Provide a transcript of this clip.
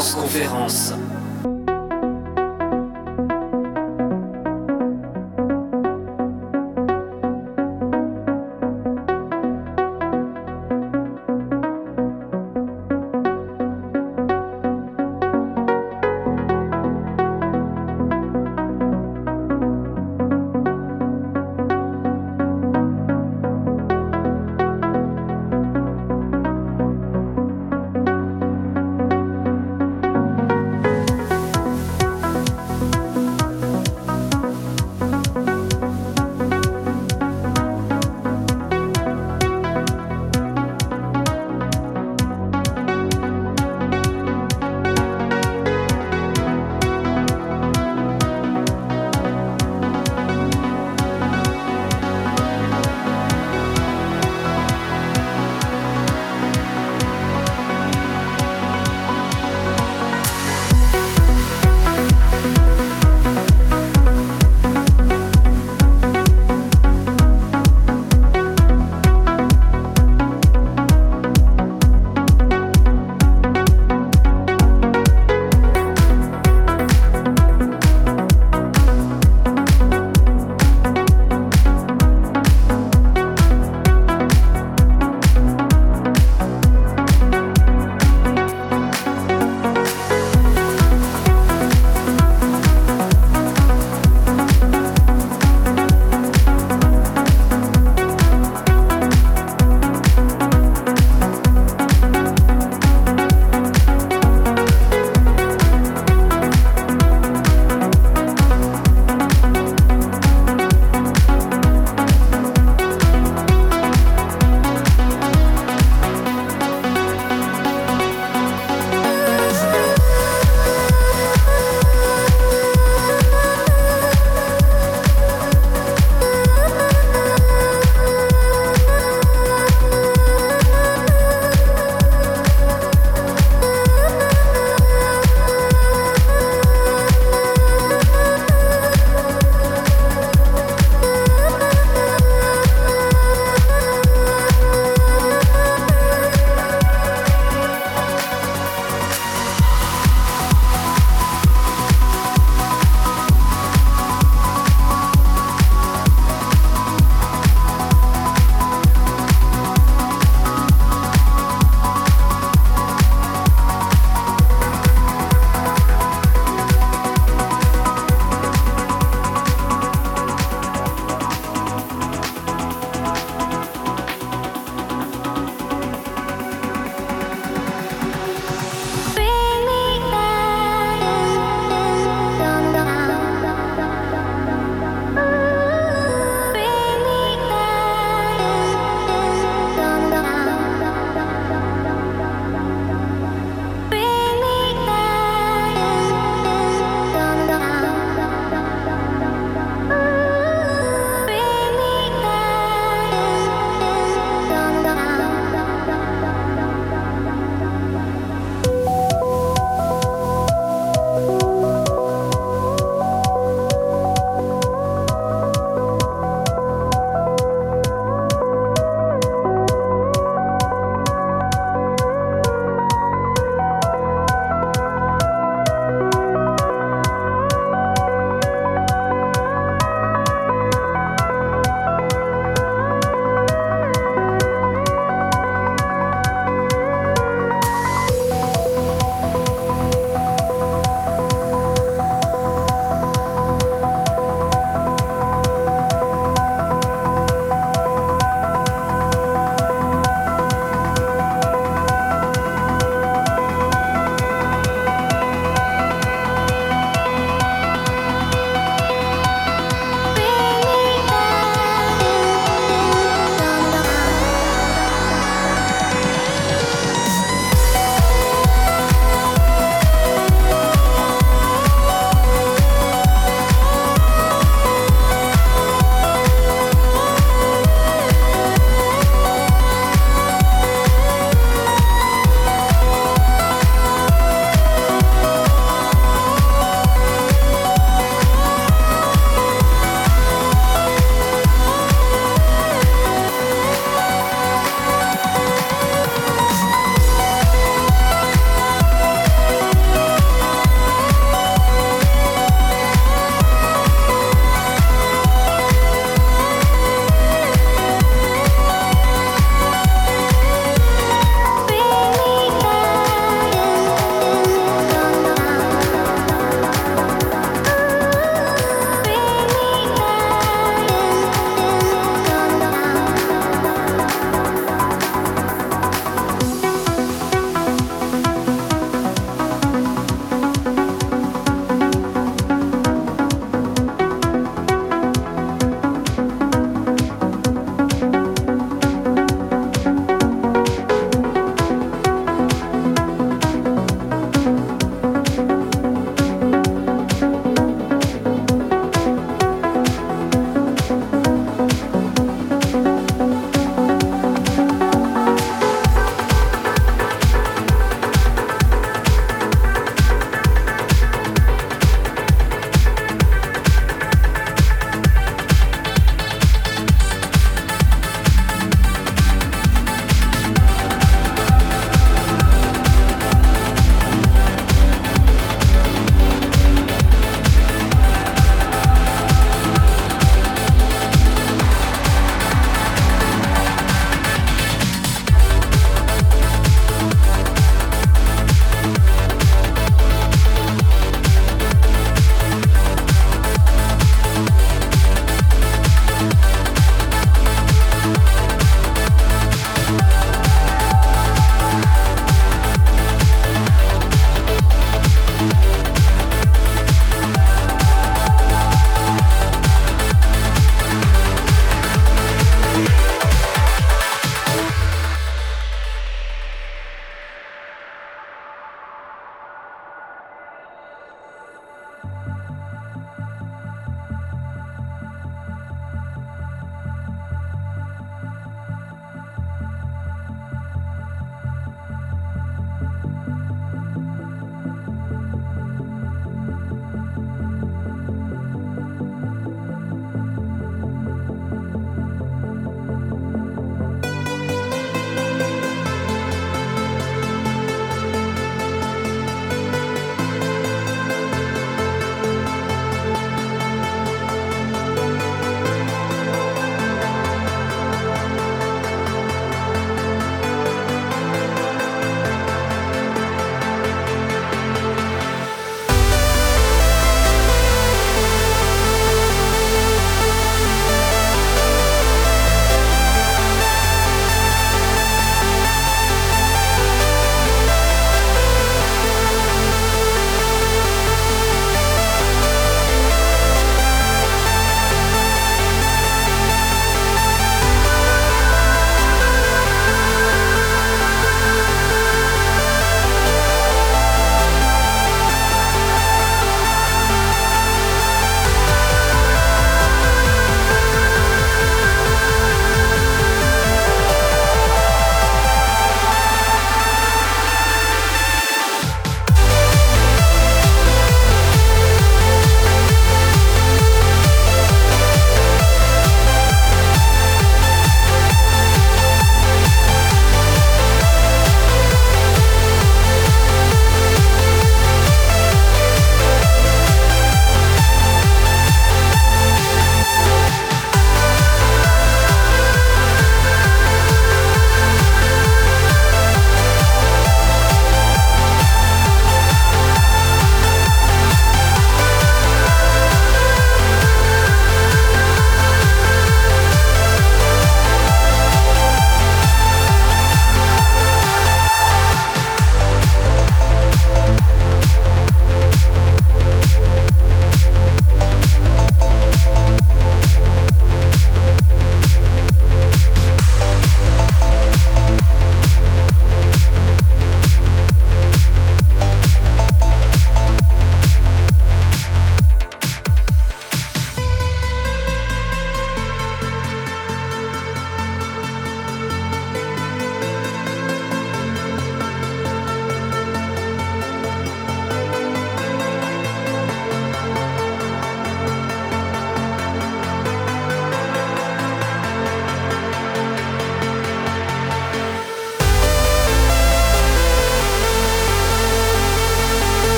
Transconférence.